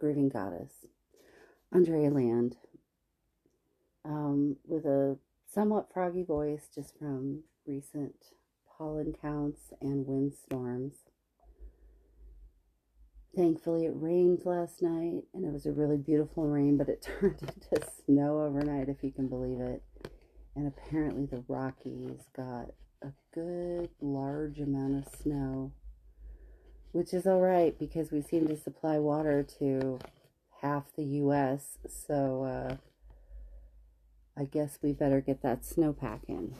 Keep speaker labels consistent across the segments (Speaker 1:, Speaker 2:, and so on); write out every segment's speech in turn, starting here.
Speaker 1: the Grooving Goddess, Andrea Land, um, with a somewhat froggy voice just from recent pollen counts and wind storms. Thankfully, it rained last night, and it was a really beautiful rain, but it turned into snow overnight, if you can believe it. And apparently, the Rockies got a good large amount of snow which is all right because we seem to supply water to half the US. So uh, I guess we better get that snowpack in.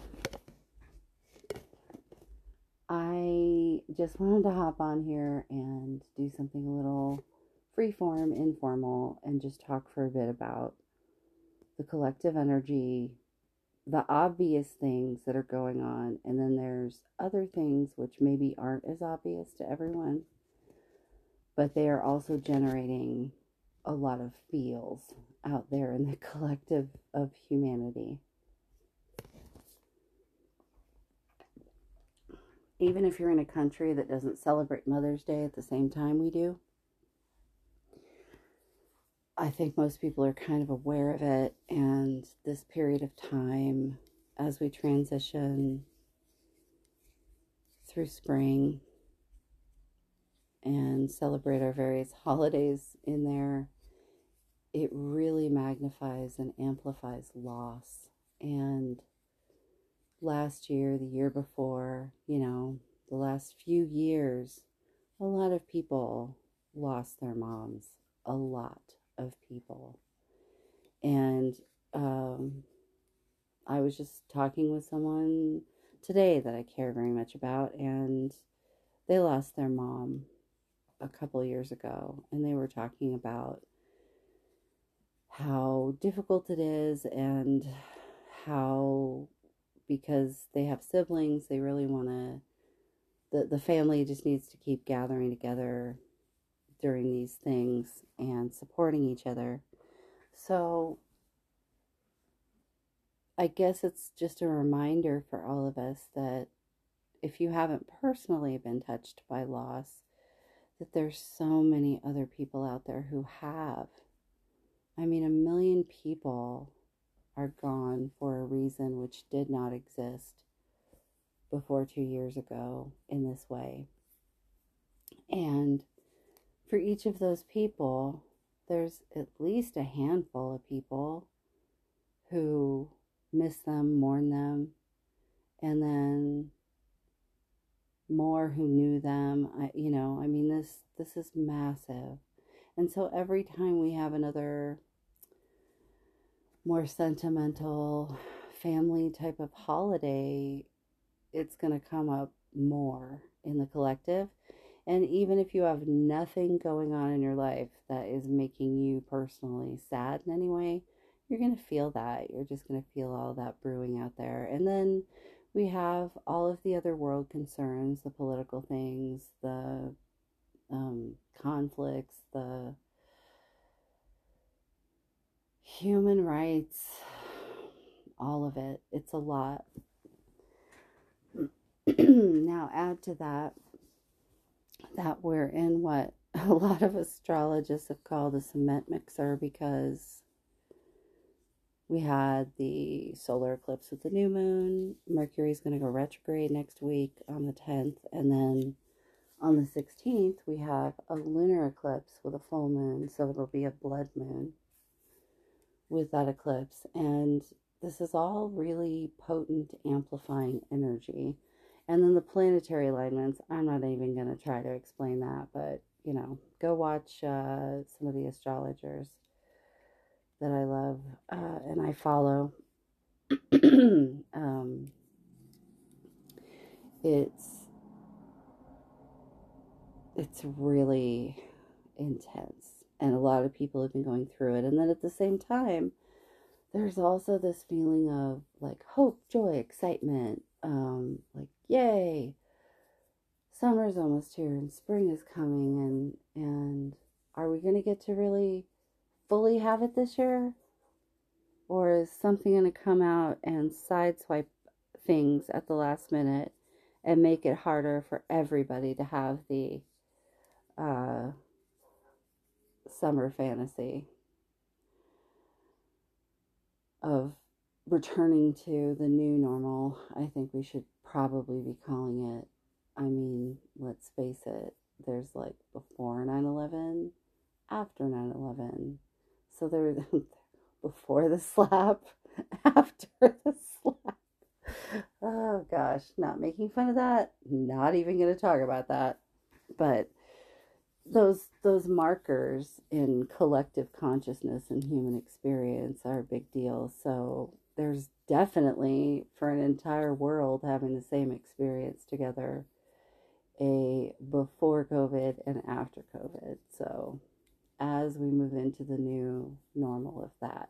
Speaker 1: I just wanted to hop on here and do something a little freeform, informal, and just talk for a bit about the collective energy, the obvious things that are going on, and then there's other things which maybe aren't as obvious to everyone, but they are also generating a lot of feels out there in the collective of humanity. Even if you're in a country that doesn't celebrate Mother's Day at the same time we do, I think most people are kind of aware of it, and this period of time as we transition through spring and celebrate our various holidays in there, it really magnifies and amplifies loss. And last year, the year before, you know, the last few years, a lot of people lost their moms. A lot of people. And um, I was just talking with someone today that I care very much about, and they lost their mom a couple years ago, and they were talking about how difficult it is and how because they have siblings they really want to the, the family just needs to keep gathering together during these things and supporting each other so i guess it's just a reminder for all of us that if you haven't personally been touched by loss that there's so many other people out there who have I mean, a million people are gone for a reason which did not exist before two years ago in this way. And for each of those people, there's at least a handful of people who miss them, mourn them, and then more who knew them. I, you know, I mean, this this is massive. And so every time we have another more sentimental family type of holiday, it's going to come up more in the collective. And even if you have nothing going on in your life that is making you personally sad in any way, you're going to feel that. You're just going to feel all that brewing out there. And then we have all of the other world concerns, the political things, the um, conflicts, the human rights, all of it. It's a lot. now, add to that that we're in what a lot of astrologists have called a cement mixer because we had the solar eclipse with the new moon. Mercury is going to go retrograde next week on the 10th. And then on the 16th, we have a lunar eclipse with a full moon. So it'll be a blood moon with that eclipse. And this is all really potent, amplifying energy. And then the planetary alignments, I'm not even going to try to explain that, but you know, go watch uh, some of the astrologers that I love uh, and I follow. um, it's it's really intense and a lot of people have been going through it. And then at the same time, there's also this feeling of like hope, joy, excitement, um, like yay, summer's almost here and spring is coming and and are we going to get to really fully have it this year? Or is something going to come out and sideswipe things at the last minute and make it harder for everybody to have the uh, summer fantasy of returning to the new normal? I think we should probably be calling it. I mean, let's face it, there's like before 9 11, after 9 11. So there, was before the slap, after the slap. Oh gosh, not making fun of that. Not even going to talk about that. But those those markers in collective consciousness and human experience are a big deal. So there's definitely for an entire world having the same experience together a before COVID and after COVID. So as we move into the new normal of that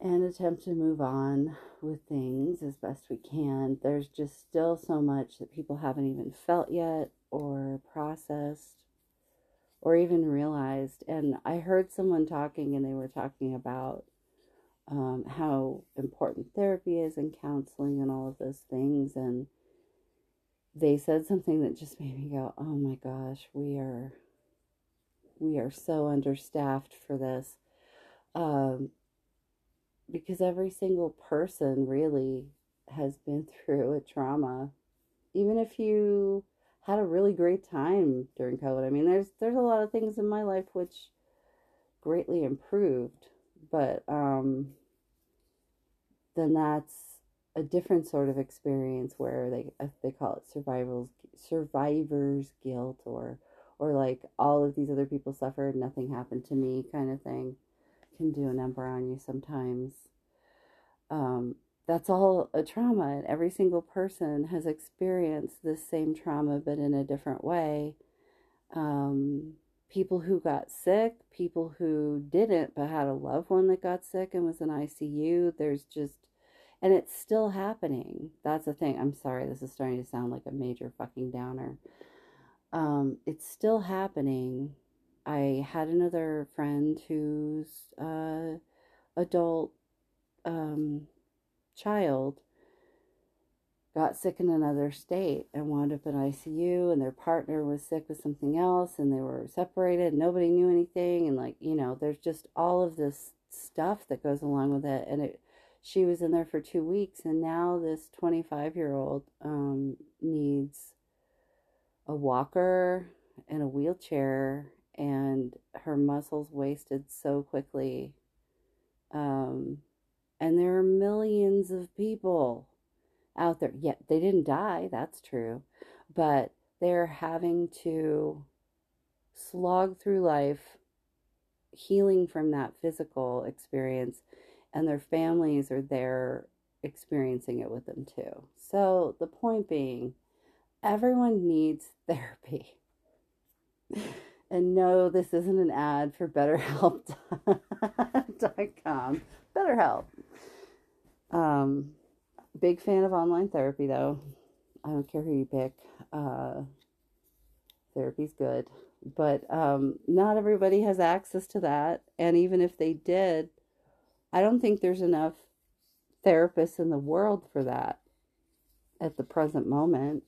Speaker 1: and attempt to move on with things as best we can. There's just still so much that people haven't even felt yet or processed or even realized. And I heard someone talking, and they were talking about um, how important therapy is and counseling and all of those things. And they said something that just made me go, "Oh my gosh, we are we are so understaffed for this." Um, because every single person really has been through a trauma even if you had a really great time during covid i mean there's there's a lot of things in my life which greatly improved but um then that's a different sort of experience where they they call it survival's survivor's guilt or or like all of these other people suffered nothing happened to me kind of thing can do a number on you sometimes. Um, that's all a trauma, and every single person has experienced this same trauma, but in a different way. Um, people who got sick, people who didn't, but had a loved one that got sick and was in ICU. There's just, and it's still happening. That's the thing. I'm sorry, this is starting to sound like a major fucking downer. Um, it's still happening I had another friend whose uh, adult um, child got sick in another state and wound up in ICU, and their partner was sick with something else, and they were separated. Nobody knew anything, and like you know, there's just all of this stuff that goes along with it. And it, she was in there for two weeks, and now this 25 year old um, needs a walker and a wheelchair and her muscles wasted so quickly. Um, and there are millions of people out there. Yet yeah, they didn't die, that's true, but they're having to slog through life healing from that physical experience, and their families are there experiencing it with them too. So, the point being, everyone needs therapy. And no, this isn't an ad for BetterHelp.com. BetterHelp. Um, big fan of online therapy, though. I don't care who you pick. Uh, therapy's good, but um, not everybody has access to that. And even if they did, I don't think there's enough therapists in the world for that at the present moment.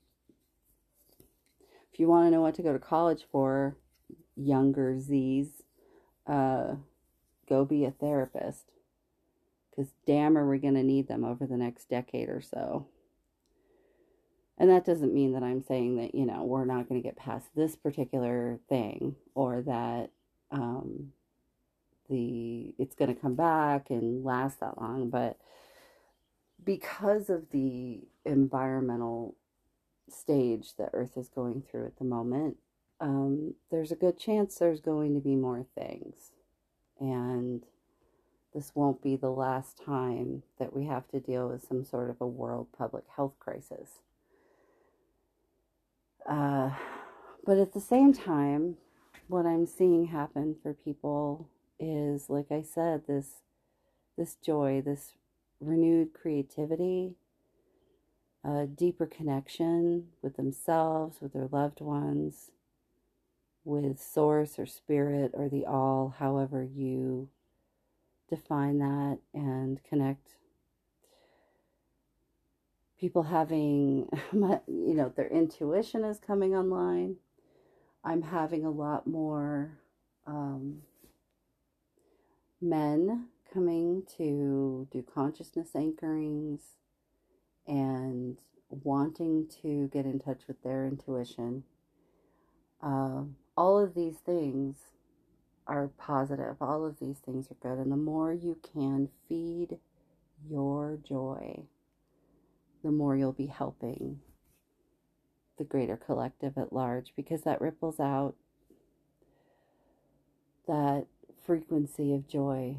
Speaker 1: If you want to know what to go to college for, younger Z's, uh, go be a therapist. Because damn, are we going to need them over the next decade or so. And that doesn't mean that I'm saying that, you know, we're not going to get past this particular thing or that um, the it's going to come back and last that long. But because of the environmental stage that Earth is going through at the moment, um, there's a good chance there's going to be more things. And this won't be the last time that we have to deal with some sort of a world public health crisis. Uh, but at the same time, what I'm seeing happen for people is, like I said, this this joy, this renewed creativity, a deeper connection with themselves, with their loved ones, with source or spirit or the all, however you define that and connect. People having, you know, their intuition is coming online. I'm having a lot more um, men coming to do consciousness anchorings and wanting to get in touch with their intuition. Uh, all of these things are positive. All of these things are good. And the more you can feed your joy, the more you'll be helping the greater collective at large because that ripples out that frequency of joy.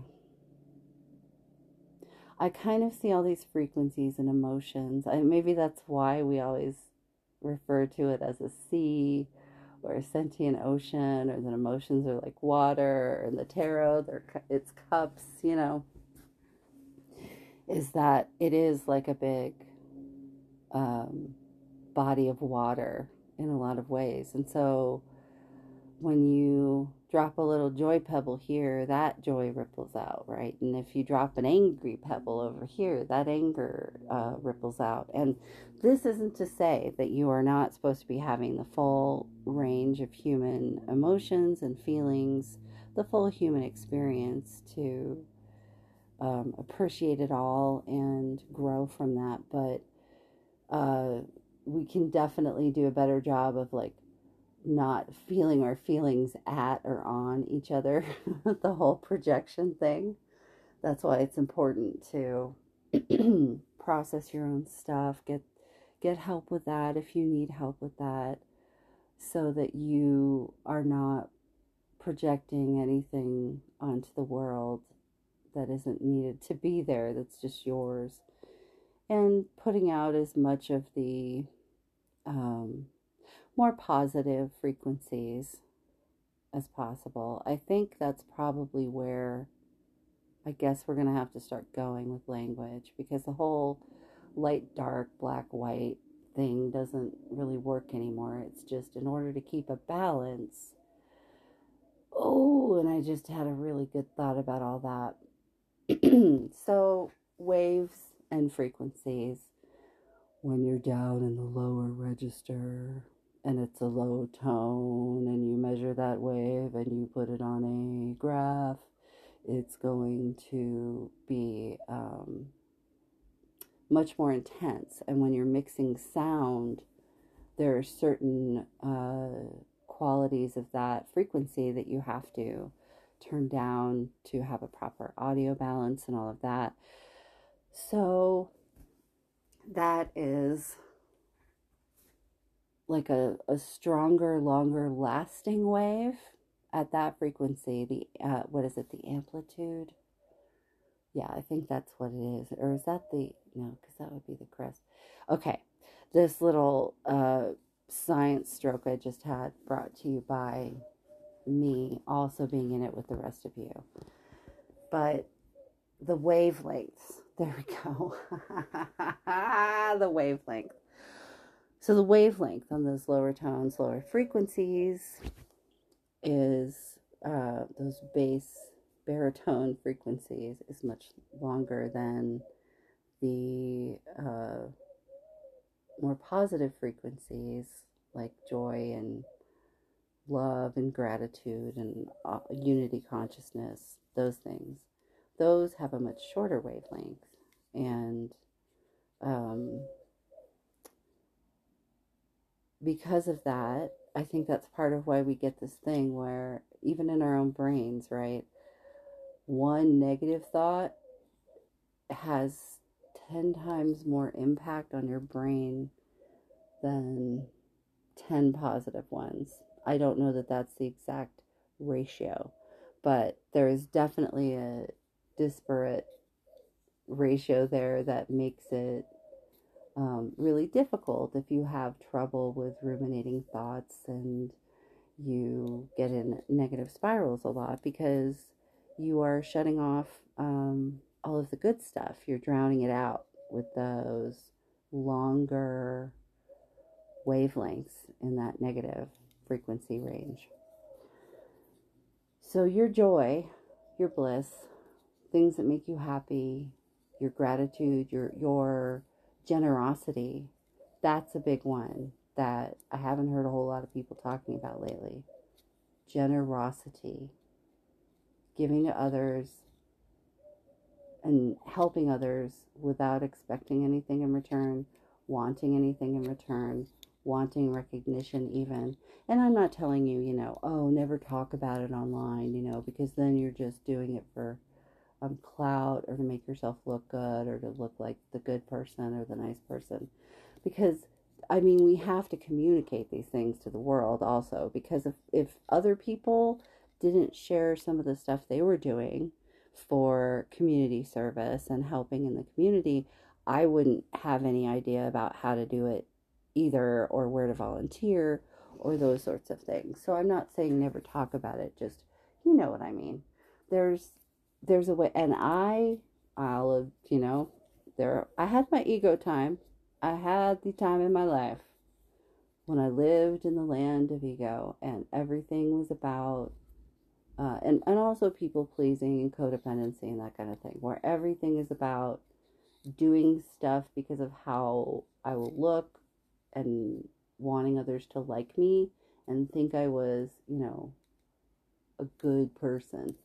Speaker 1: I kind of see all these frequencies and emotions. and maybe that's why we always refer to it as a sea or a sentient ocean, or that emotions are like water, in the tarot, they're it's cups. You know, is that it is like a big um, body of water in a lot of ways, and so when you drop a little joy pebble here, that joy ripples out, right? And if you drop an angry pebble over here, that anger uh, ripples out. And this isn't to say that you are not supposed to be having the full range of human emotions and feelings, the full human experience to um, appreciate it all and grow from that. But uh, we can definitely do a better job of like not feeling our feelings at or on each other, the whole projection thing. That's why it's important to process your own stuff, get get help with that if you need help with that so that you are not projecting anything onto the world that isn't needed to be there that's just yours and putting out as much of the um, more positive frequencies as possible. I think that's probably where I guess we're going to have to start going with language because the whole light, dark, black, white thing doesn't really work anymore. It's just in order to keep a balance. Oh, and I just had a really good thought about all that. so, waves and frequencies when you're down in the lower register and it's a low tone and you measure that wave and you put it on a graph, it's going to be um, much more intense. And when you're mixing sound, there are certain uh, qualities of that frequency that you have to turn down to have a proper audio balance and all of that. So that is like a, a stronger, longer lasting wave at that frequency. The uh, what is it? The amplitude. Yeah, I think that's what it is. Or is that the no? Because that would be the crest. Okay, this little uh, science stroke I just had brought to you by me also being in it with the rest of you. But the wavelengths. There we go. the wavelength. So the wavelength on those lower tones, lower frequencies is uh, those bass baritone frequencies is much longer than the uh, more positive frequencies like joy and love and gratitude and uh, unity consciousness, those things. Those have a much shorter wavelength. And um, because of that, I think that's part of why we get this thing where even in our own brains, right? One negative thought has 10 times more impact on your brain than 10 positive ones. I don't know that that's the exact ratio, but there is definitely a disparate ratio there that makes it um, really difficult if you have trouble with ruminating thoughts and you get in negative spirals a lot because you are shutting off um, all of the good stuff. You're drowning it out with those longer wavelengths in that negative frequency range. So, your joy, your bliss, things that make you happy, your gratitude, your, your generosity, that's a big one that I haven't heard a whole lot of people talking about lately. Generosity, giving to others and helping others without expecting anything in return, wanting anything in return, wanting recognition, even. And I'm not telling you, you know, oh, never talk about it online, you know, because then you're just doing it for um, clout or to make yourself look good or to look like the good person or the nice person. Because I mean, we have to communicate these things to the world also because if, if other people didn't share some of the stuff they were doing for community service and helping in the community, I wouldn't have any idea about how to do it either or where to volunteer or those sorts of things. So I'm not saying never talk about it, just you know what I mean. There's there's a way and I I'll you know, there I had my ego time. I had the time in my life when I lived in the land of ego and everything was about, uh, and, and also people pleasing and codependency and that kind of thing, where everything is about doing stuff because of how I will look and wanting others to like me and think I was, you know, a good person,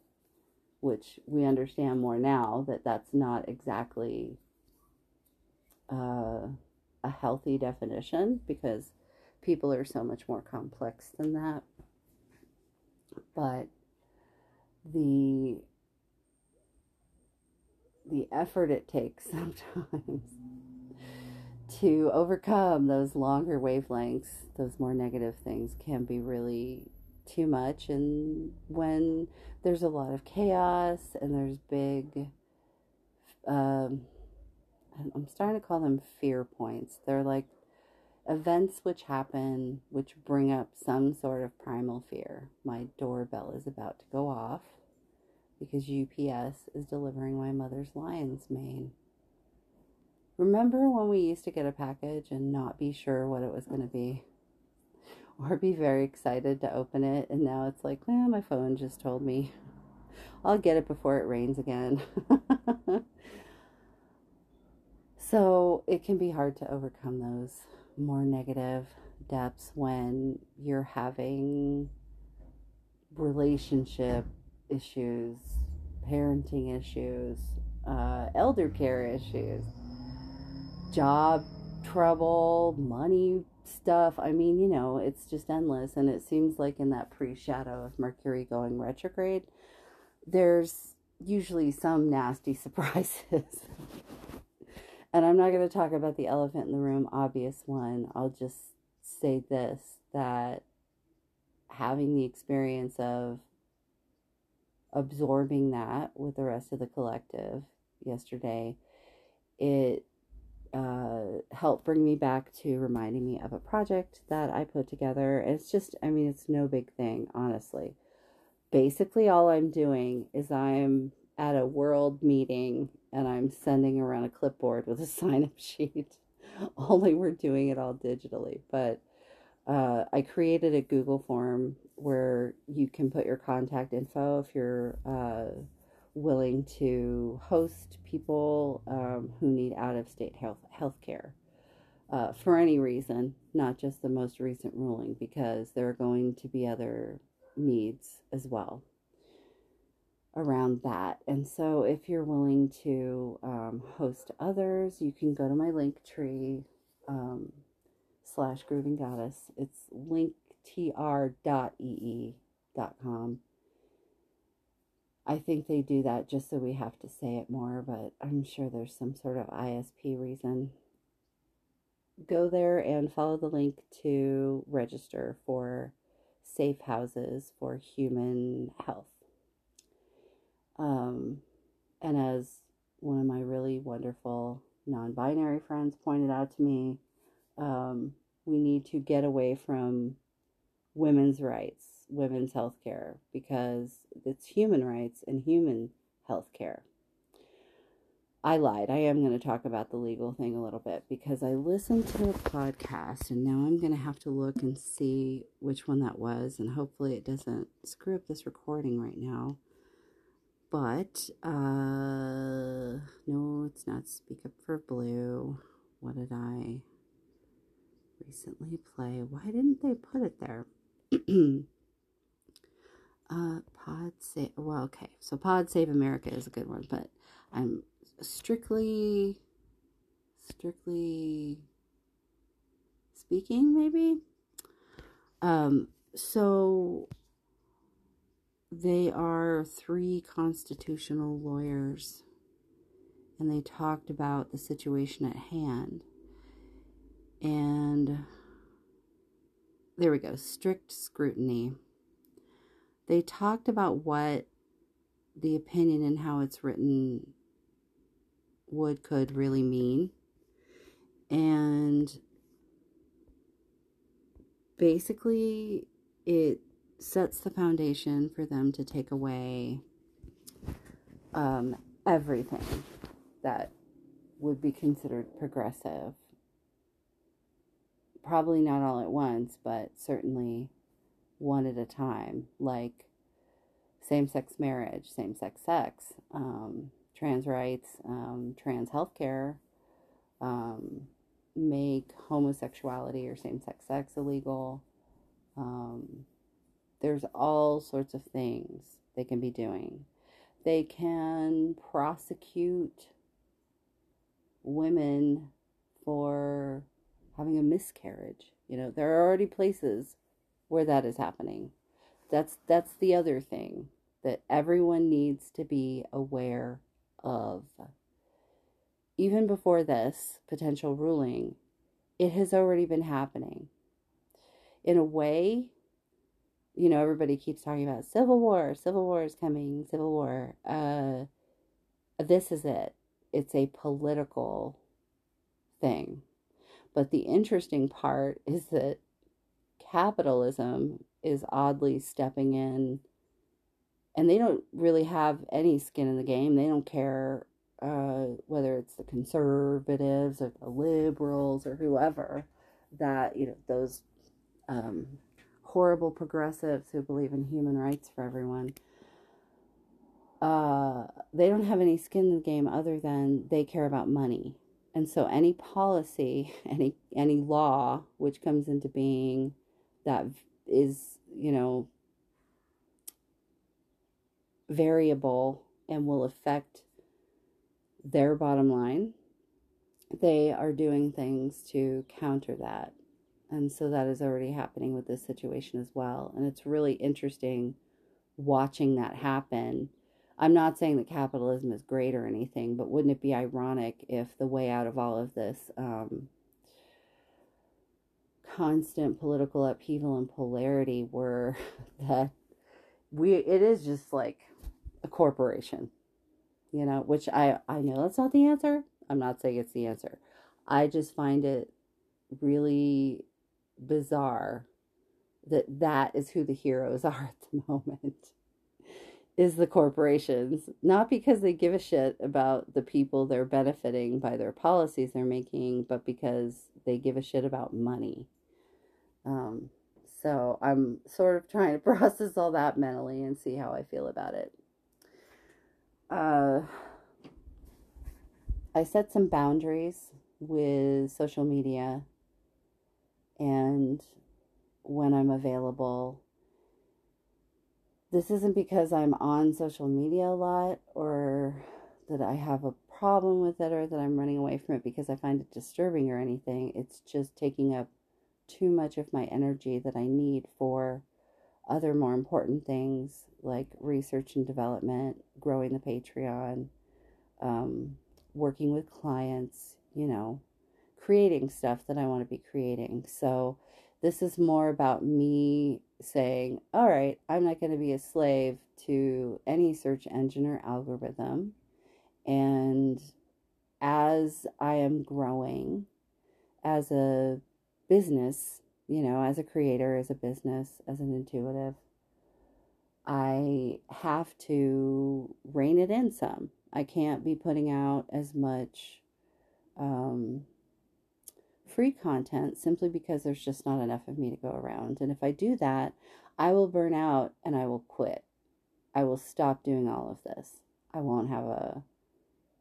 Speaker 1: which we understand more now that that's not exactly uh, a healthy definition because people are so much more complex than that. But the the effort it takes sometimes to overcome those longer wavelengths, those more negative things can be really too much and when there's a lot of chaos and there's big um, I'm starting to call them fear points. They're like events which happen which bring up some sort of primal fear. My doorbell is about to go off because UPS is delivering my mother's lion's mane. Remember when we used to get a package and not be sure what it was going to be? Or be very excited to open it, and now it's like, eh, my phone just told me I'll get it before it rains again. So it can be hard to overcome those more negative depths when you're having relationship issues, parenting issues, uh, elder care issues, job trouble, money stuff. I mean, you know, it's just endless. And it seems like in that pre shadow of Mercury going retrograde, there's usually some nasty surprises. And I'm not going to talk about the elephant in the room, obvious one. I'll just say this that having the experience of absorbing that with the rest of the collective yesterday, it uh, helped bring me back to reminding me of a project that I put together. And It's just, I mean, it's no big thing, honestly. Basically, all I'm doing is I'm at a world meeting and I'm sending around a clipboard with a sign up sheet. Only we're doing it all digitally. But uh, I created a Google form where you can put your contact info if you're uh, willing to host people um, who need out of state health care. Uh, for any reason, not just the most recent ruling, because there are going to be other needs as well around that. And so, if you're willing to um, host others, you can go to my link tree um, slash grooving goddess. It's linktr.ee.com. I think they do that just so we have to say it more, but I'm sure there's some sort of ISP reason. Go there and follow the link to register for safe houses for human health. Um, and as one of my really wonderful non binary friends pointed out to me, um, we need to get away from women's rights, women's health care, because it's human rights and human health care. I lied. I am going to talk about the legal thing a little bit because I listened to a podcast and now I'm going to have to look and see which one that was. And hopefully it doesn't screw up this recording right now. But, uh, no, it's not Speak Up for Blue. What did I recently play? Why didn't they put it there? uh, Pod Save, well, okay. So Pod Save America is a good one, but I'm strictly strictly speaking maybe? Um so they are three constitutional lawyers and they talked about the situation at hand. And there we go. Strict scrutiny they talked about what the opinion and how it's written would could really mean. And basically, it sets the foundation for them to take away um, everything that would be considered progressive. Probably not all at once, but certainly one at a time, like same sex marriage, same sex sex, um, trans rights, um, trans healthcare, um, make homosexuality or same sex sex illegal. Um, there's all sorts of things they can be doing. They can prosecute women for having a miscarriage. You know, there are already places where that is happening. That's that's the other thing that everyone needs to be aware of. Even before this potential ruling, it has already been happening. In a way, you know, everybody keeps talking about civil war, civil war is coming, civil war. Uh, this is it. It's a political thing. But the interesting part is that capitalism is oddly stepping in and they don't really have any skin in the game. They don't care uh, whether it's the conservatives or the liberals or whoever that you know those um, horrible progressives who believe in human rights for everyone. Uh, they don't have any skin in the game other than they care about money. And so any policy, any any law which comes into being that is, you know, variable and will affect their bottom line, they are doing things to counter that. And so that is already happening with this situation as well. And it's really interesting watching that happen. I'm not saying that capitalism is great or anything, but wouldn't it be ironic if the way out of all of this um, constant political upheaval and polarity were that we, it is just like a corporation, you know, which I, I know that's not the answer. I'm not saying it's the answer. I just find it really bizarre that that is who the heroes are at the moment is the corporations not because they give a shit about the people they're benefiting by their policies they're making but because they give a shit about money um, so i'm sort of trying to process all that mentally and see how i feel about it uh, I set some boundaries with social media and when I'm available. This isn't because I'm on social media a lot or that I have a problem with it or that I'm running away from it because I find it disturbing or anything. It's just taking up too much of my energy that I need for other more important things like research and development, growing the Patreon, um, working with clients, you know, creating stuff that I want to be creating. So this is more about me saying, all right, I'm not going to be a slave to any search engine or algorithm. And as I am growing as a business you know, as a creator, as a business, as an intuitive, I have to rein it in some. I can't be putting out as much um, free content simply because there's just not enough of me to go around. And if I do that, I will burn out and I will quit. I will stop doing all of this. I won't have a,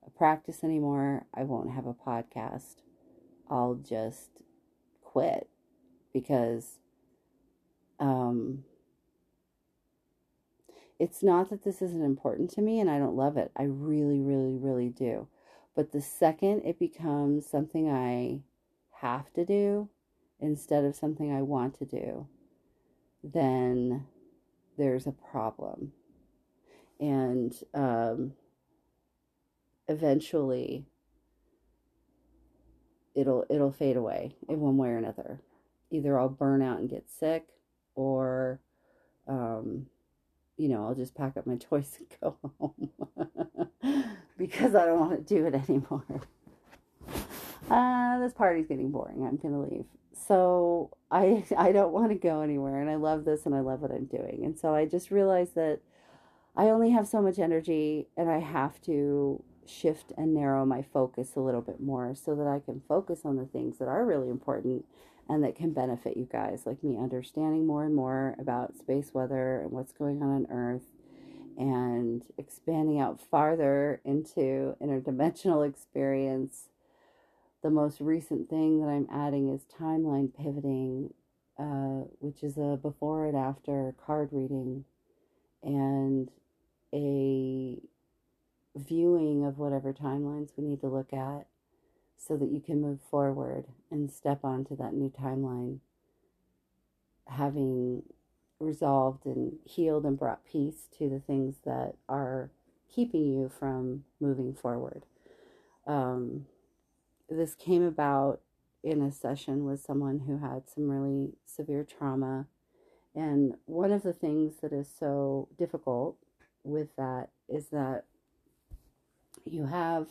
Speaker 1: a practice anymore. I won't have a podcast. I'll just quit because um, it's not that this isn't important to me and I don't love it. I really, really, really do. But the second it becomes something I have to do instead of something I want to do, then there's a problem. And um, eventually it'll it'll fade away in one way or another. Either I'll burn out and get sick or um, you know, I'll just pack up my toys and go home because I don't want to do it anymore. Uh, this party's getting boring. I'm gonna leave. So I I don't want to go anywhere, and I love this, and I love what I'm doing. And so I just realized that I only have so much energy, and I have to shift and narrow my focus a little bit more so that I can focus on the things that are really important and that can benefit you guys, like me understanding more and more about space weather and what's going on on Earth, and expanding out farther into interdimensional experience. The most recent thing that I'm adding is timeline pivoting, uh, which is a before and after card reading, and a viewing of whatever timelines we need to look at so that you can move forward and step onto that new timeline, having resolved and healed and brought peace to the things that are keeping you from moving forward. Um, this came about in a session with someone who had some really severe trauma. And one of the things that is so difficult with that is that you have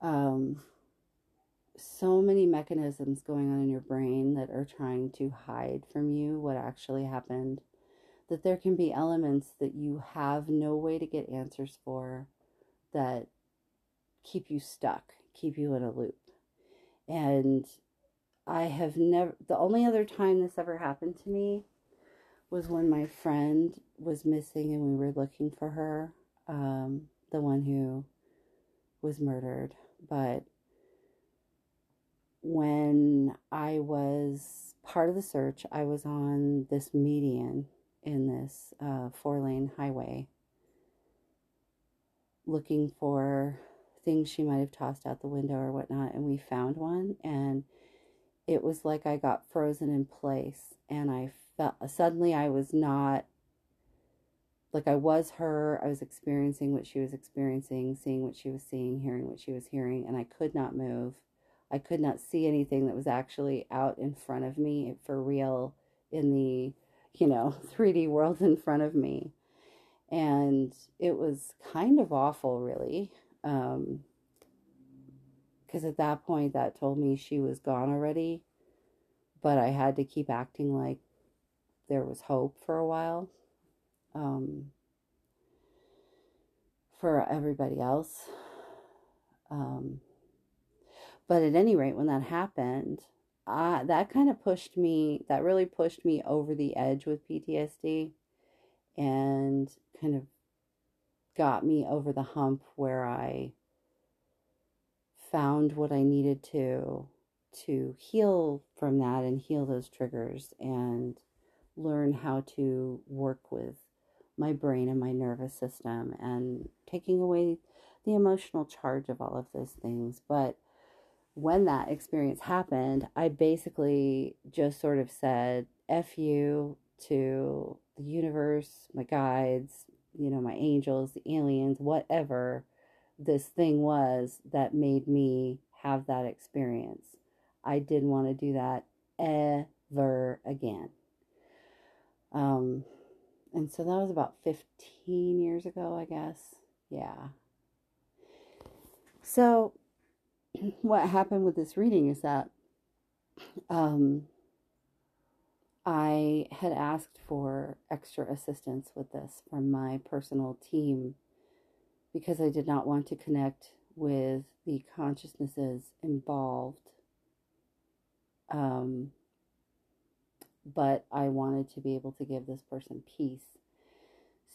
Speaker 1: um, so many mechanisms going on in your brain that are trying to hide from you what actually happened. That there can be elements that you have no way to get answers for that keep you stuck, keep you in a loop. And I have never, the only other time this ever happened to me was when my friend was missing and we were looking for her, um, the one who was murdered. But when I was part of the search, I was on this median in this uh, four lane highway looking for things she might have tossed out the window or whatnot. And we found one, and it was like I got frozen in place. And I felt suddenly I was not like I was her. I was experiencing what she was experiencing, seeing what she was seeing, hearing what she was hearing, and I could not move I could not see anything that was actually out in front of me for real in the, you know, 3D world in front of me. And it was kind of awful, really. Um, because at that point, that told me she was gone already. But I had to keep acting like there was hope for a while. Um, for everybody else. Um, but at any rate, when that happened, uh, that kind of pushed me, that really pushed me over the edge with PTSD and kind of got me over the hump where I found what I needed to to heal from that and heal those triggers and learn how to work with my brain and my nervous system and taking away the emotional charge of all of those things. But when that experience happened, I basically just sort of said, F you to the universe, my guides, you know, my angels, the aliens, whatever this thing was that made me have that experience. I didn't want to do that ever again. Um, and so that was about 15 years ago, I guess. Yeah. So what happened with this reading is that um, I had asked for extra assistance with this from my personal team because I did not want to connect with the consciousnesses involved. Um, but I wanted to be able to give this person peace.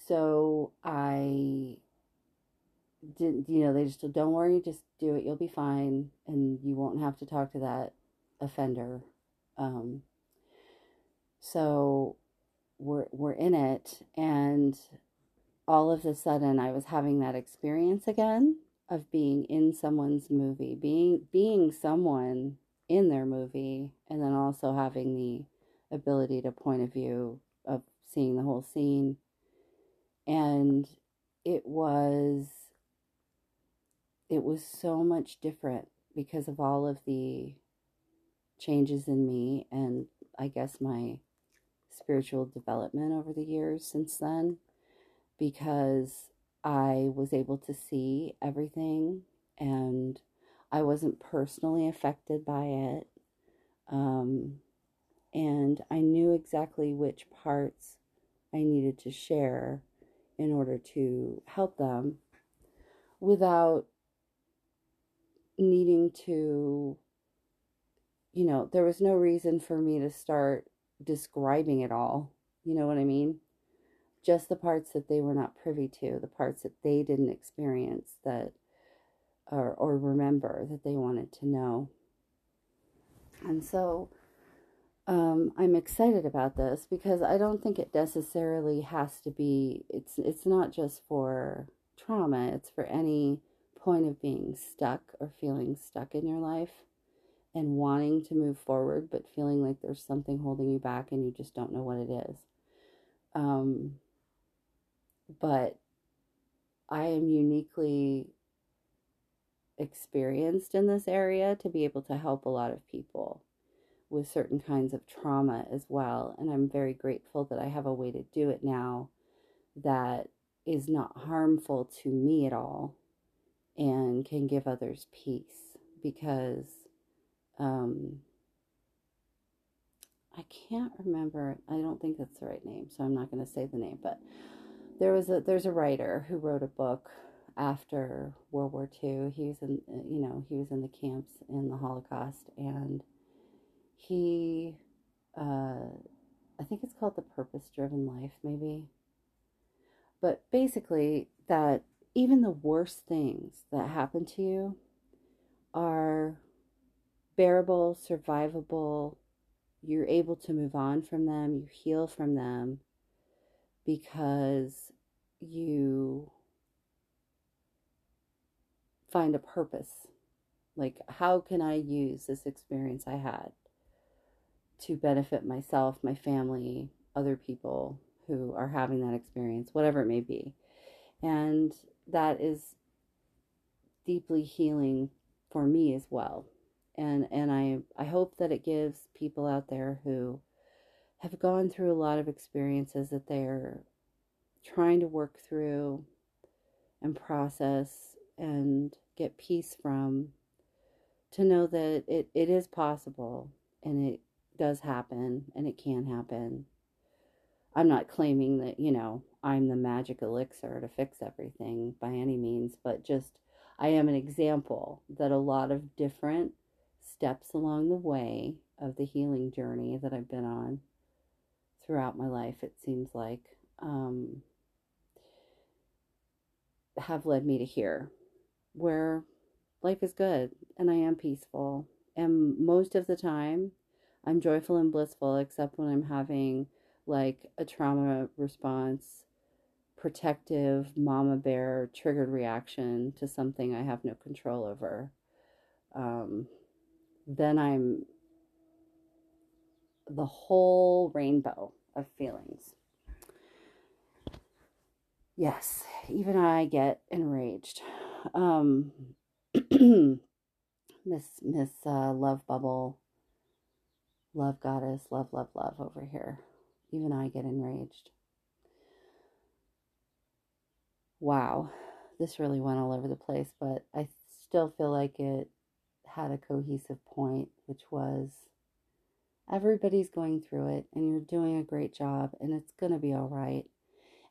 Speaker 1: So I didn't, you know, they just don't worry, just do it, you'll be fine, and you won't have to talk to that offender. Um, so we're we're in it, and all of a sudden, I was having that experience again of being in someone's movie, being being someone in their movie, and then also having the ability to point of view of seeing the whole scene. And it was it was so much different because of all of the changes in me and I guess my spiritual development over the years since then because I was able to see everything and I wasn't personally affected by it. Um, and I knew exactly which parts I needed to share in order to help them without needing to, you know, there was no reason for me to start describing it all. You know what I mean? Just the parts that they were not privy to, the parts that they didn't experience that or, or remember that they wanted to know. And so um, I'm excited about this because I don't think it necessarily has to be. It's it's not just for trauma. It's for any point of being stuck or feeling stuck in your life and wanting to move forward, but feeling like there's something holding you back and you just don't know what it is. Um, but I am uniquely experienced in this area to be able to help a lot of people with certain kinds of trauma as well. And I'm very grateful that I have a way to do it now that is not harmful to me at all and can give others peace because um, I can't remember. I don't think that's the right name, so I'm not going to say the name. But there was a there's a writer who wrote a book after World War II. He was in you know he was in the camps in the Holocaust, and he uh, I think it's called the Purpose Driven Life, maybe. But basically, that even the worst things that happen to you are bearable, survivable. You're able to move on from them, you heal from them because you find a purpose. Like, how can I use this experience I had to benefit myself, my family, other people who are having that experience, whatever it may be? And that is deeply healing for me as well. And and I I hope that it gives people out there who have gone through a lot of experiences that they're trying to work through and process and get peace from to know that it, it is possible and it does happen and it can happen. I'm not claiming that, you know, I'm the magic elixir to fix everything by any means, but just I am an example that a lot of different steps along the way of the healing journey that I've been on throughout my life, it seems like, um, have led me to here where life is good and I am peaceful. And most of the time, I'm joyful and blissful, except when I'm having like a trauma response, protective mama bear triggered reaction to something I have no control over. Um, then I'm the whole rainbow of feelings. Yes, even I get enraged. Um, Miss Miss uh, Love Bubble, Love Goddess, Love Love Love over here. Even I get enraged. Wow, this really went all over the place, but I still feel like it had a cohesive point, which was Everybody's going through it, and you're doing a great job, and it's going to be all right.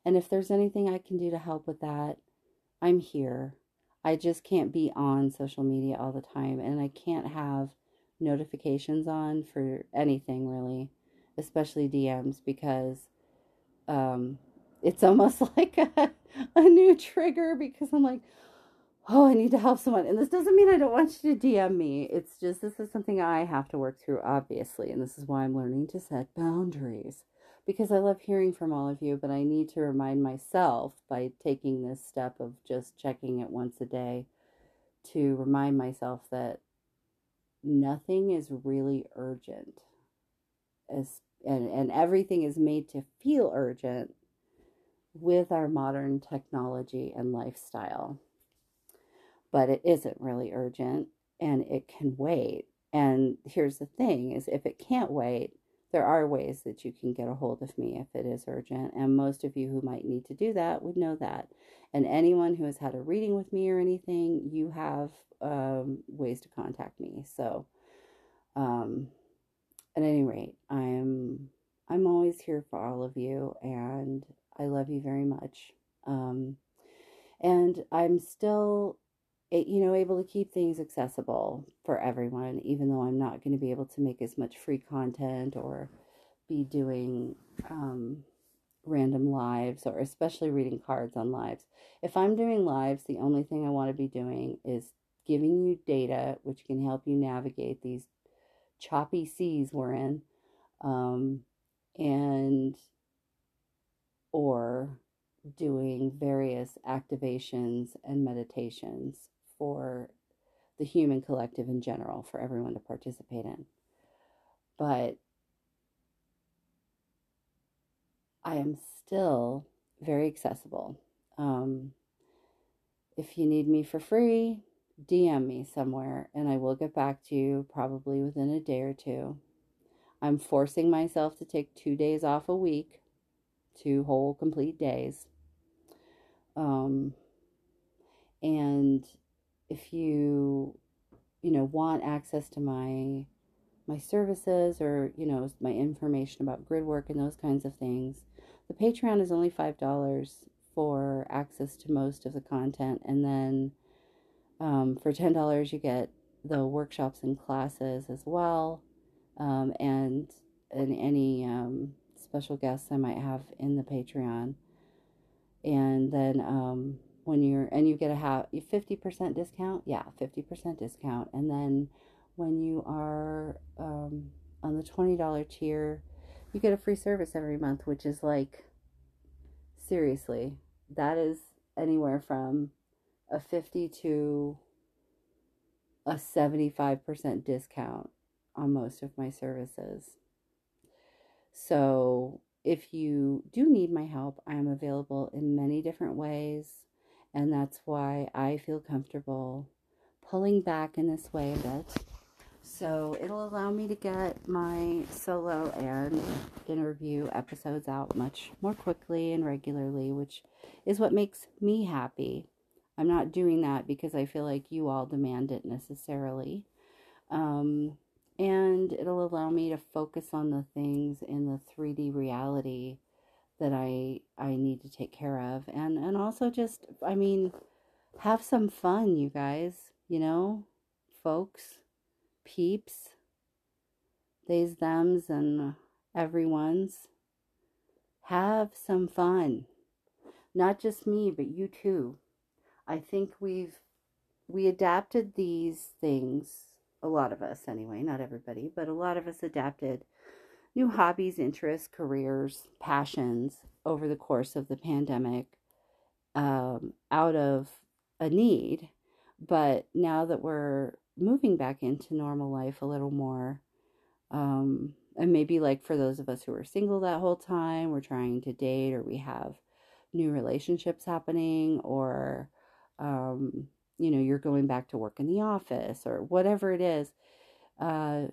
Speaker 1: And if there's anything I can do to help with that, I'm here. I just can't be on social media all the time, and I can't have notifications on for anything really, especially DMs, because um, it's almost like a, a new trigger because I'm like, oh, I need to help someone. And this doesn't mean I don't want you to DM me. It's just this is something I have to work through, obviously. And this is why I'm learning to set boundaries because I love hearing from all of you, but I need to remind myself by taking this step of just checking it once a day to remind myself that nothing is really urgent. As and, and everything is made to feel urgent with our modern technology and lifestyle. But it isn't really urgent and it can wait. And here's the thing is if it can't wait there are ways that you can get a hold of me if it is urgent and most of you who might need to do that would know that. And anyone who has had a reading with me or anything you have um, ways to contact me. So um, at any rate i'm i'm always here for all of you and i love you very much. Um, and i'm still you know able to keep things accessible for everyone even though i'm not going to be able to make as much free content or be doing um, random lives or especially reading cards on lives. If i'm doing lives the only thing i want to be doing is giving you data which can help you navigate these choppy seas we're in um, and or doing various activations and meditations for the human collective in general for everyone to participate in. But I am still very accessible. Um, if you need me for free, DM me somewhere and I will get back to you probably within a day or two. I'm forcing myself to take two days off a week, two whole complete days. Um, and if you you know want access to my my services or you know my information about grid work and those kinds of things the patreon is only five dollars for access to most of the content. And then um, for ten dollars you get the workshops and classes as well um, and and any um, special guests i might have in the patreon. And then um, when you're and you get a half 50% discount? Yeah 50% discount. And then when you are um, on the $20 tier you get a free service every month which is like seriously that is anywhere from a 50 to a 75% discount on most of my services. So if you do need my help i am available in many different ways and that's why I feel comfortable pulling back in this way a bit. So it'll allow me to get my solo and interview episodes out much more quickly and regularly, which is what makes me happy. I'm not doing that because I feel like you all demand it necessarily. Um, and it'll allow me to focus on the things in the 3D reality that I I need to take care of. And and also just I mean have some fun you guys you know? Folks peeps they's thems and everyone's. Have some fun. Not just me but you too. I think we've we adapted these things a lot of us anyway not everybody but a lot of us adapted new hobbies, interests, careers, passions over the course of the pandemic um, out of a need. But now that we're moving back into normal life a little more, um, and maybe like for those of us who are single that whole time, we're trying to date or we have new relationships happening or, um, you know, you're going back to work in the office or whatever it is. Uh,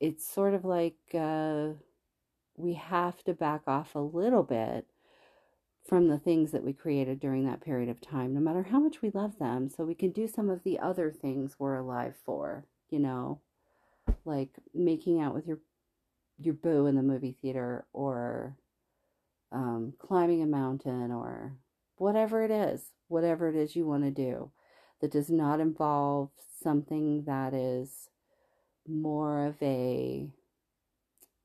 Speaker 1: it's sort of like uh, we have to back off a little bit from the things that we created during that period of time, no matter how much we love them, so we can do some of the other things we're alive for, you know, like making out with your your boo in the movie theater or um, climbing a mountain or whatever it is, whatever it is you want to do that does not involve something that is more of a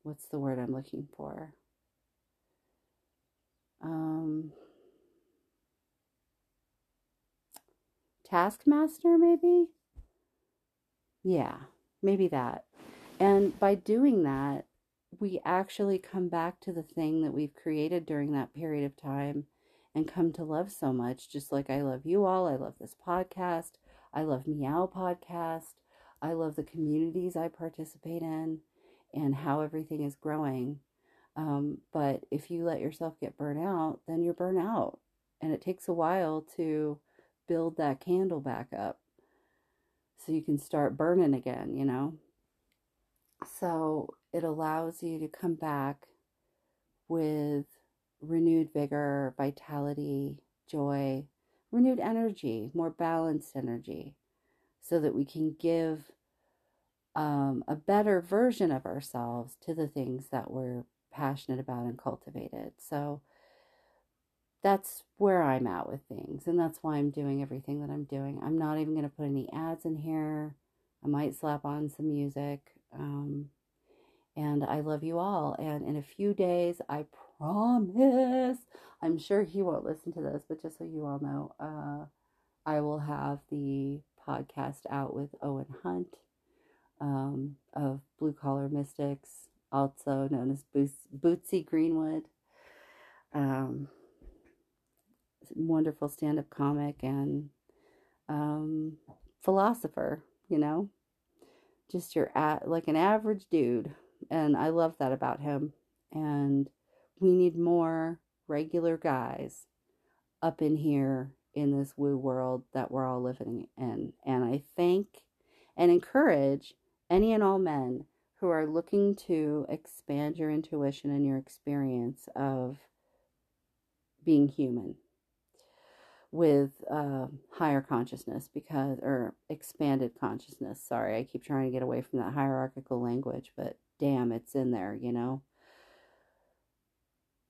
Speaker 1: what's the word I'm looking for? Um, taskmaster, maybe? Yeah, maybe that. And by doing that, we actually come back to the thing that we've created during that period of time and come to love so much, just like I love you all. I love this podcast. I love Meow Podcast. I love the communities I participate in and how everything is growing. Um, but if you let yourself get burnt out, then you're burnt out. And it takes a while to build that candle back up so you can start burning again, you know? So it allows you to come back with renewed vigor, vitality, joy, renewed energy, more balanced energy, so that we can give um, a better version of ourselves to the things that we're passionate about and cultivated. So that's where I'm at with things, and that's why I'm doing everything that I'm doing. I'm not even going to put any ads in here. I might slap on some music. Um, and I love you all. And in a few days, I promise, I'm sure he won't listen to this, but just so you all know, uh, I will have the podcast out with Owen Hunt um, of Blue Collar Mystics, also known as Boots, Bootsy Greenwood. Um, wonderful stand up comic and um, philosopher, you know, just your at like an average dude. And I love that about him. And we need more regular guys up in here in this woo world that we're all living in. And I thank and encourage any and all men who are looking to expand your intuition and your experience of being human with uh, higher consciousness because or expanded consciousness. Sorry i keep trying to get away from that hierarchical language but damn it's in there you know?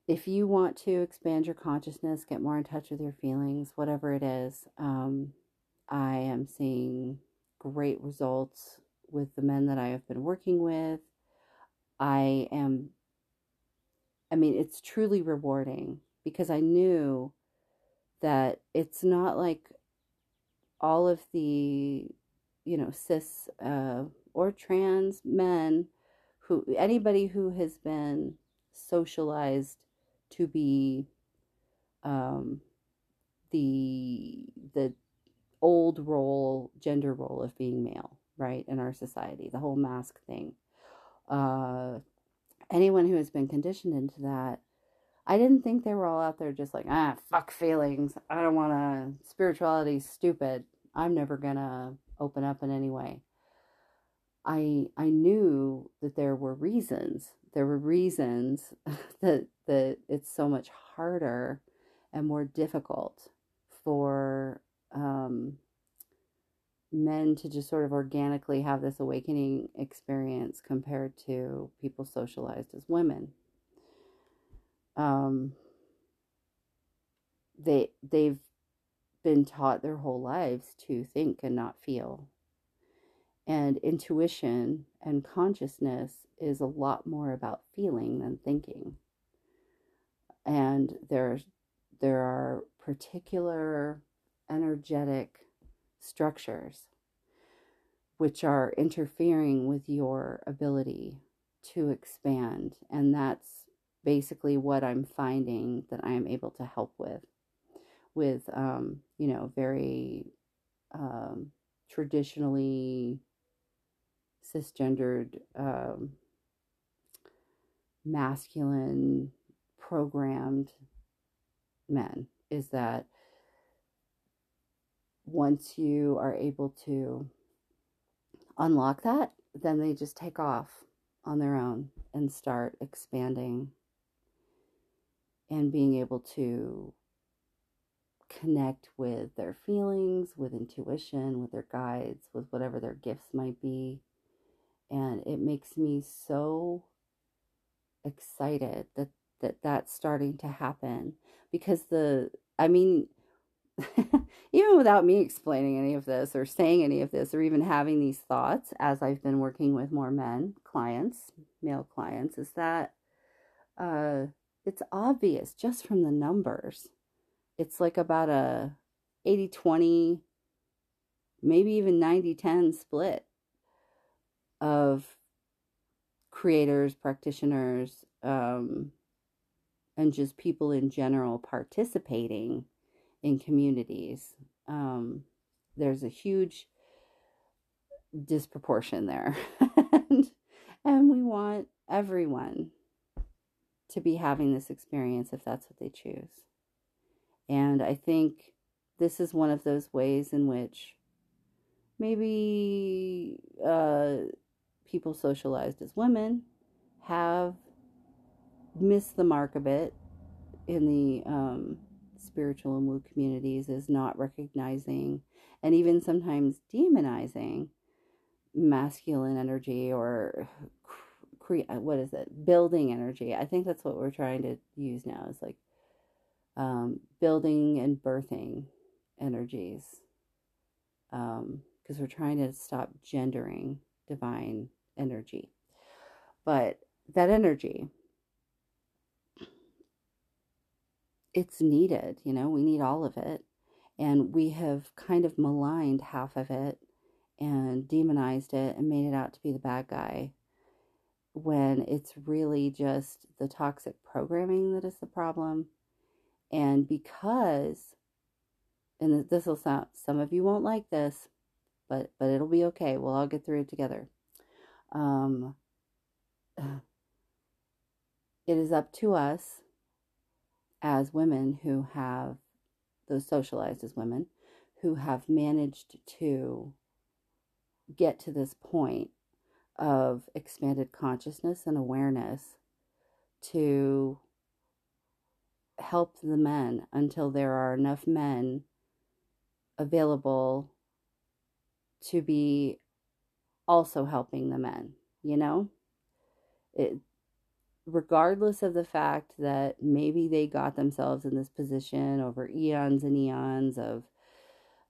Speaker 1: If you want to expand your consciousness get more in touch with your feelings whatever it is um, i am seeing great results with the men that i have been working with. I am i mean it's truly rewarding because i knew that it's not like all of the you know cis uh, or trans men who anybody who has been socialized to be um, the the old role gender role of being male right in our society the whole mask thing uh, anyone who has been conditioned into that I didn't think they were all out there just like, ah, fuck feelings. I don't want to. Spirituality's stupid. I'm never going to open up in any way. I I knew that there were reasons. There were reasons that that it's so much harder and more difficult for men to just sort of organically have this awakening experience compared to people socialized as women um, they they've been taught their whole lives to think and not feel. And intuition and consciousness is a lot more about feeling than thinking. And there's there are particular energetic structures which are interfering with your ability to expand and that's basically what I'm finding that I am able to help with, with, um, you know, very um, traditionally cisgendered, um, masculine, programmed men is that once you are able to unlock that, then they just take off on their own and start expanding and being able to connect with their feelings, with intuition, with their guides, with whatever their gifts might be. And it makes me so excited that that that's starting to happen because the I mean even without me explaining any of this or saying any of this or even having these thoughts as I've been working with more men clients, male clients is that uh it's obvious just from the numbers. It's like about a 80 20 maybe even 90 10 split of creators, practitioners, um, and just people in general participating in communities. Um, there's a huge disproportion there. and, and we want everyone to be having this experience if that's what they choose. And I think this is one of those ways in which maybe uh, people socialized as women have missed the mark a bit in the um, spiritual and woo communities is not recognizing and even sometimes demonizing masculine energy or cre- what is it? Building energy. I think that's what we're trying to use now is like um, building and birthing energies because um, we're trying to stop gendering divine energy. But that energy it's needed, you know, we need all of it. And we have kind of maligned half of it and demonized it and made it out to be the bad guy when it's really just the toxic programming that is the problem. And because, and this will sound, some of you won't like this, but but it'll be okay. We'll all get through it together. Um, it is up to us as women who have those socialized as women who have managed to get to this point of expanded consciousness and awareness to help the men until there are enough men available to be also helping the men, you know? It regardless of the fact that maybe they got themselves in this position over eons and eons of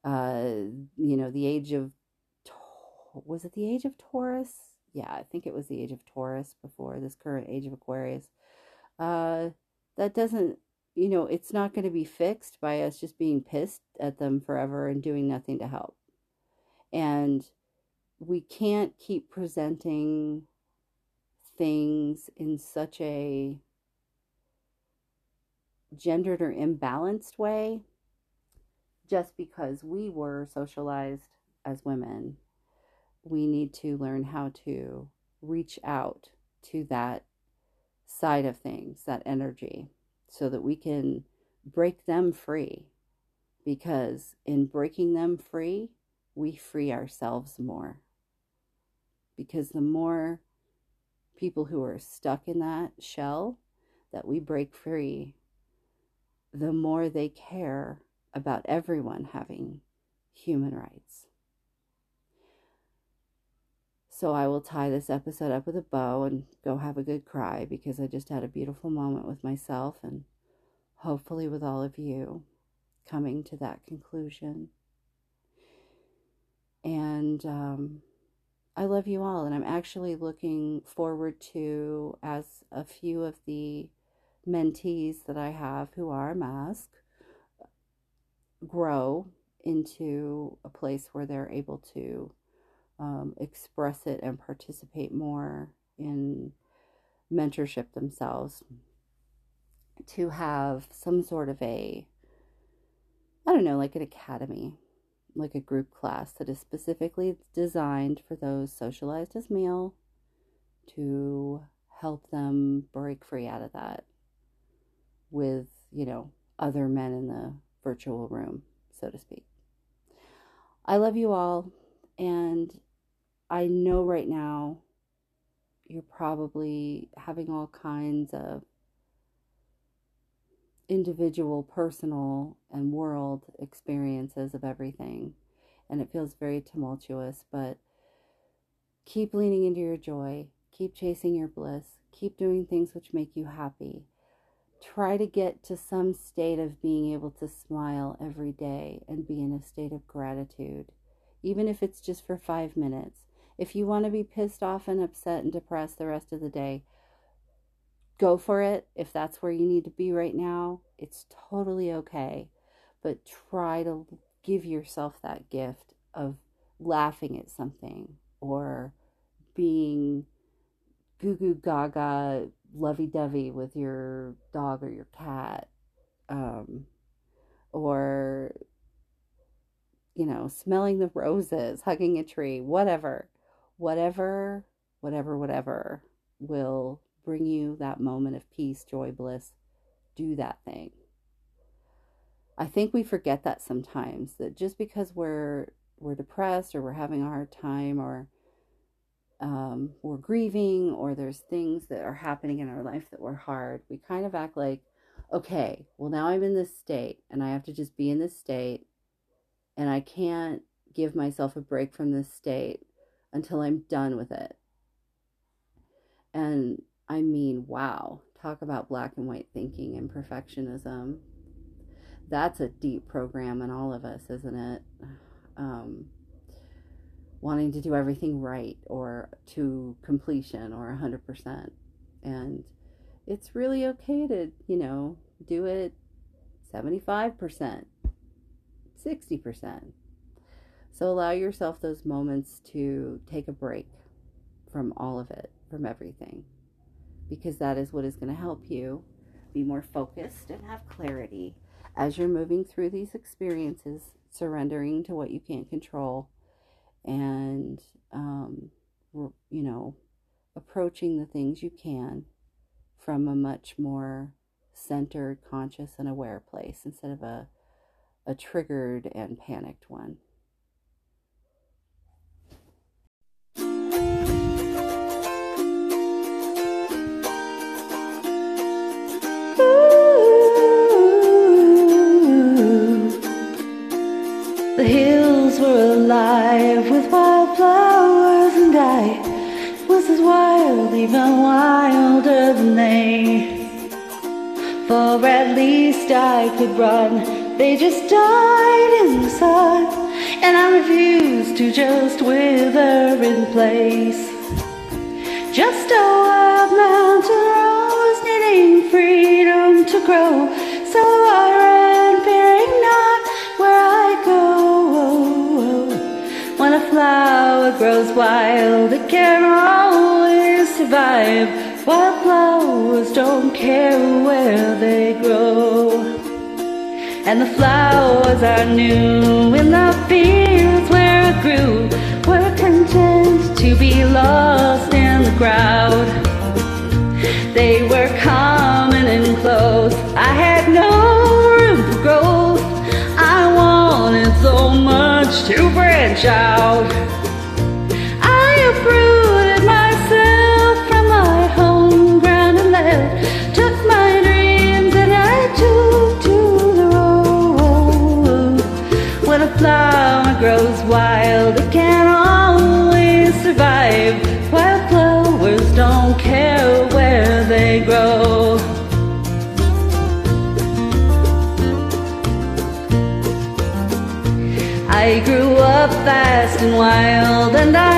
Speaker 1: uh you know the age of was it the age of taurus? Yeah i think it was the age of taurus before this current age of aquarius. Uh that doesn't you know it's not going to be fixed by us just being pissed at them forever and doing nothing to help. And we can't keep presenting things in such a gendered or imbalanced way just because we were socialized as women. We need to learn how to reach out to that side of things, that energy, so that we can break them free. Because in breaking them free, we free ourselves more. Because the more people who are stuck in that shell that we break free, the more they care about everyone having human rights. So I will tie this episode up with a bow and go have a good cry because I just had a beautiful moment with myself and hopefully with all of you coming to that conclusion. And um, I love you all, and I'm actually looking forward to as a few of the mentees that I have who are mask grow into a place where they're able to um, express it and participate more in mentorship themselves to have some sort of a I don't know, like an academy like a group class that is specifically designed for those socialized as male to help them break free out of that with, you know, other men in the virtual room, so to speak. I love you all, and I know right now you're probably having all kinds of individual, personal, and world experiences of everything. And it feels very tumultuous, but keep leaning into your joy, Keep chasing your bliss. Keep doing things which make you happy. Try to get to some state of being able to smile every day and be in a state of gratitude, even if it's just for five minutes. If you want to be pissed off and upset and depressed the rest of the day, go for it. If that's where you need to be right now, it's totally okay. But try to give yourself that gift of laughing at something or being goo goo gaga, lovey dovey with your dog or your cat, um, or, you know, smelling the roses, hugging a tree, whatever, whatever, whatever, whatever will bring you that moment of peace, joy, bliss. Do that thing. I think we forget that sometimes that just because we're we're depressed or we're having a hard time or um, we're grieving or there's things that are happening in our life that were hard, we kind of act like, okay, well, now I'm in this state and I have to just be in this state and I can't give myself a break from this state until I'm done with it. And I mean, wow, talk about black and white thinking and perfectionism. That's a deep program in all of us, isn't it? Um, wanting to do everything right or to completion or 100%. And it's really okay to, you know, do it 75%, 60%. So allow yourself those moments to take a break from all of it, from everything, because that is what is going to help you be more focused and have clarity as you're moving through these experiences, surrendering to what you can't control and, um, you know, approaching the things you can from a much more centered, conscious, and aware place instead of a, a triggered and panicked one.
Speaker 2: Hills were alive with wildflowers, and I was as wild, even wilder than they. For at least I could run, they just died in the sun, and I refused to just wither in place. Just a wild mountain rose, needing freedom to grow, so I flower grows wild, it can always survive. Wildflowers don't care where they grow. And the flowers I knew in the fields where it grew were content to be lost in the crowd. They were common and close. I had no room for growth. Out. I uprooted myself from my home ground and left. Took my dreams and I took to the road. When a flower grows wild, it can always survive. Wildflowers don't care where they grow. Fast and wild, and I